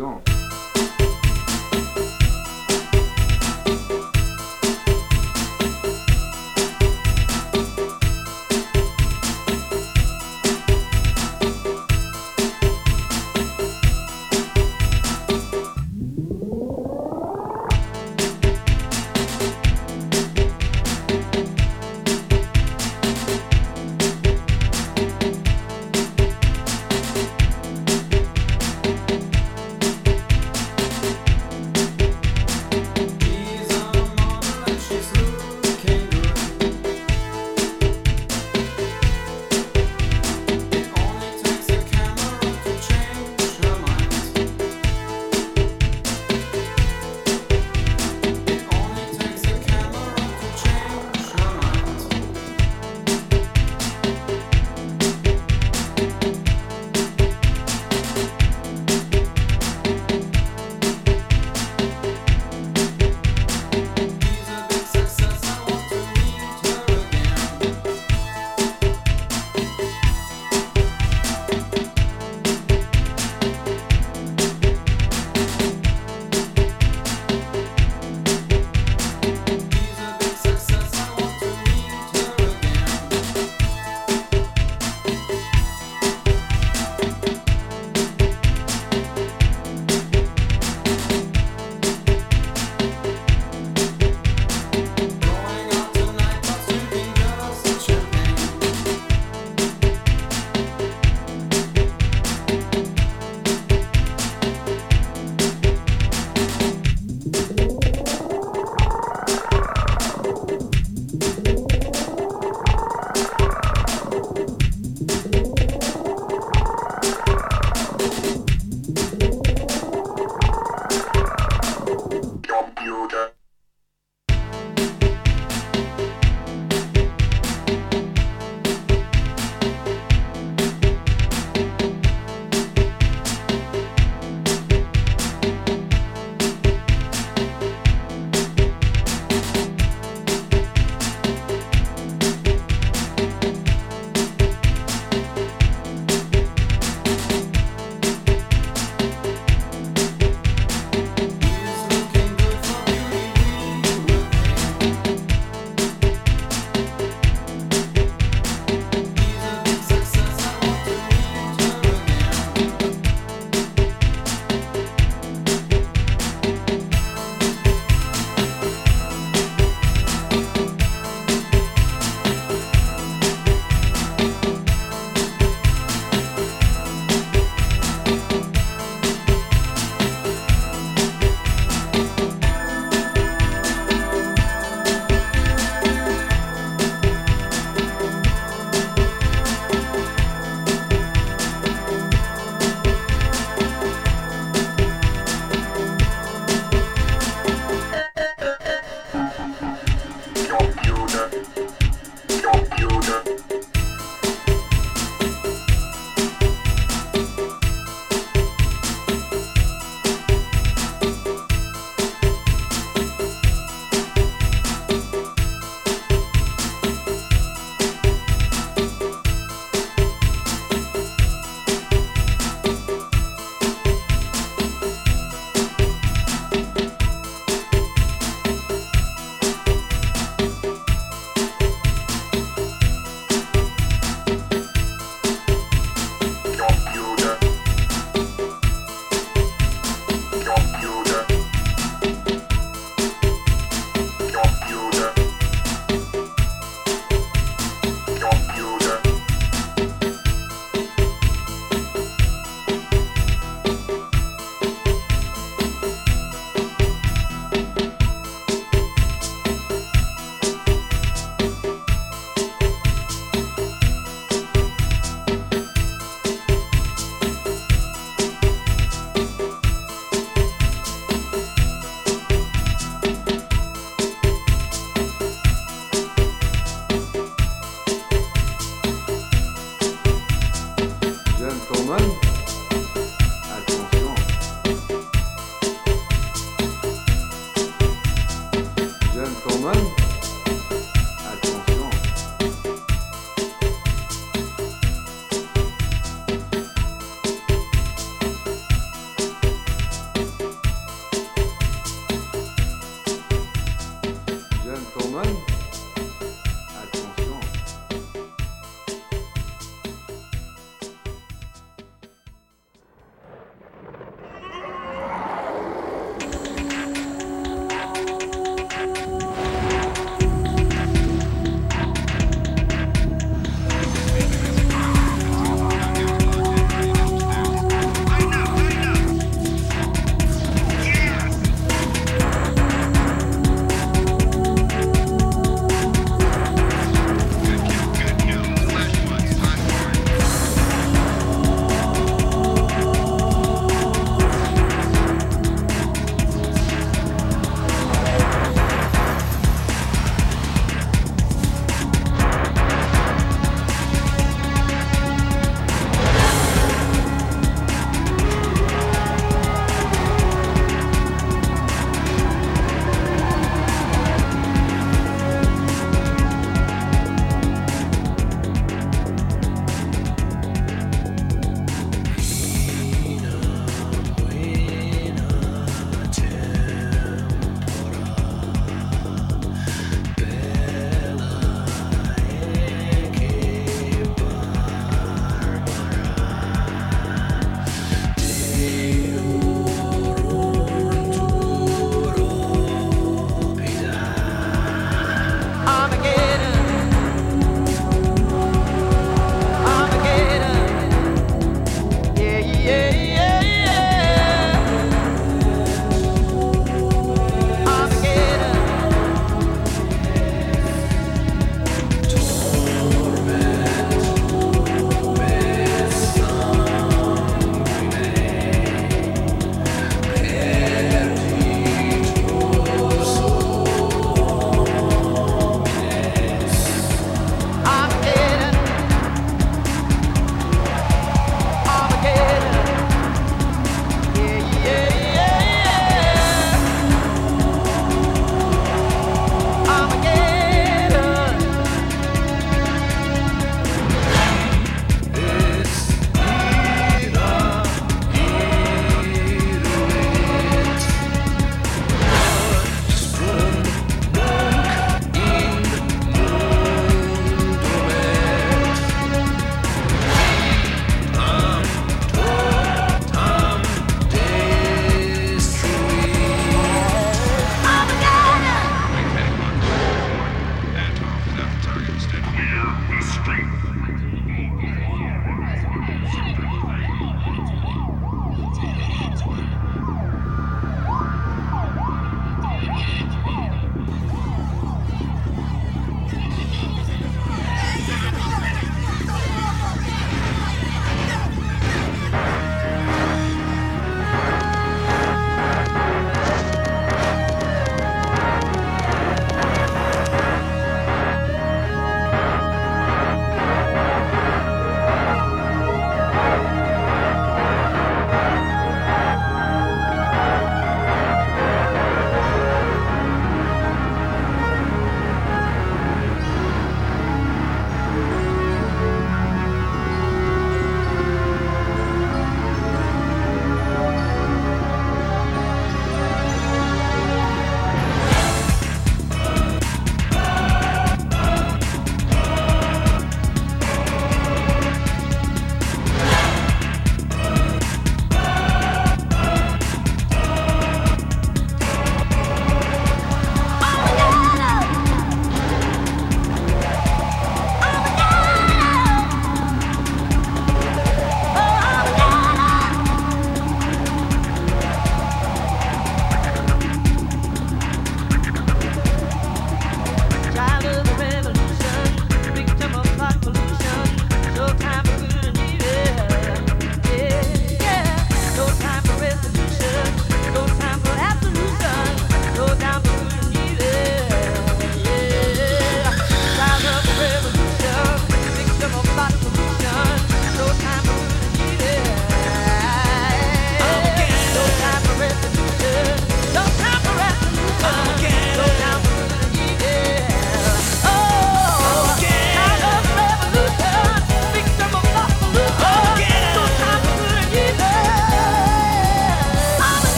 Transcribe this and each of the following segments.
attention.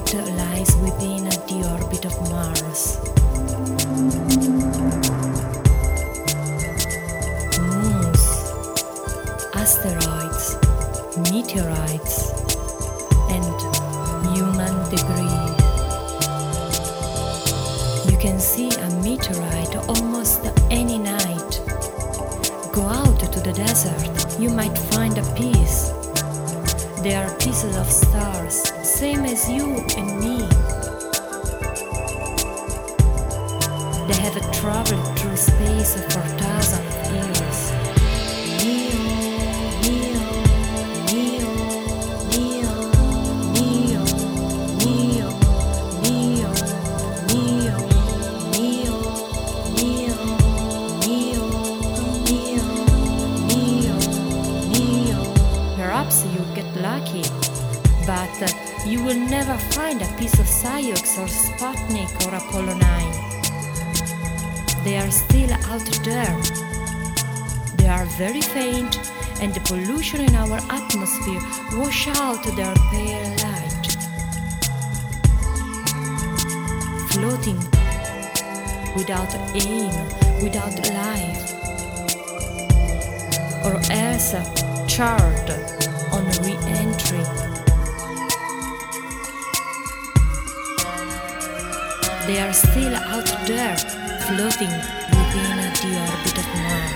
capital. as you and me. They have traveled through space for thousands of years. You will never find a piece of Soyuz or Sputnik or Apollo 9. They are still out there. They are very faint, and the pollution in our atmosphere wash out their pale light. Floating without aim, without life, or as a chart on re-entry. They are still out there, floating within the orbit of Mars.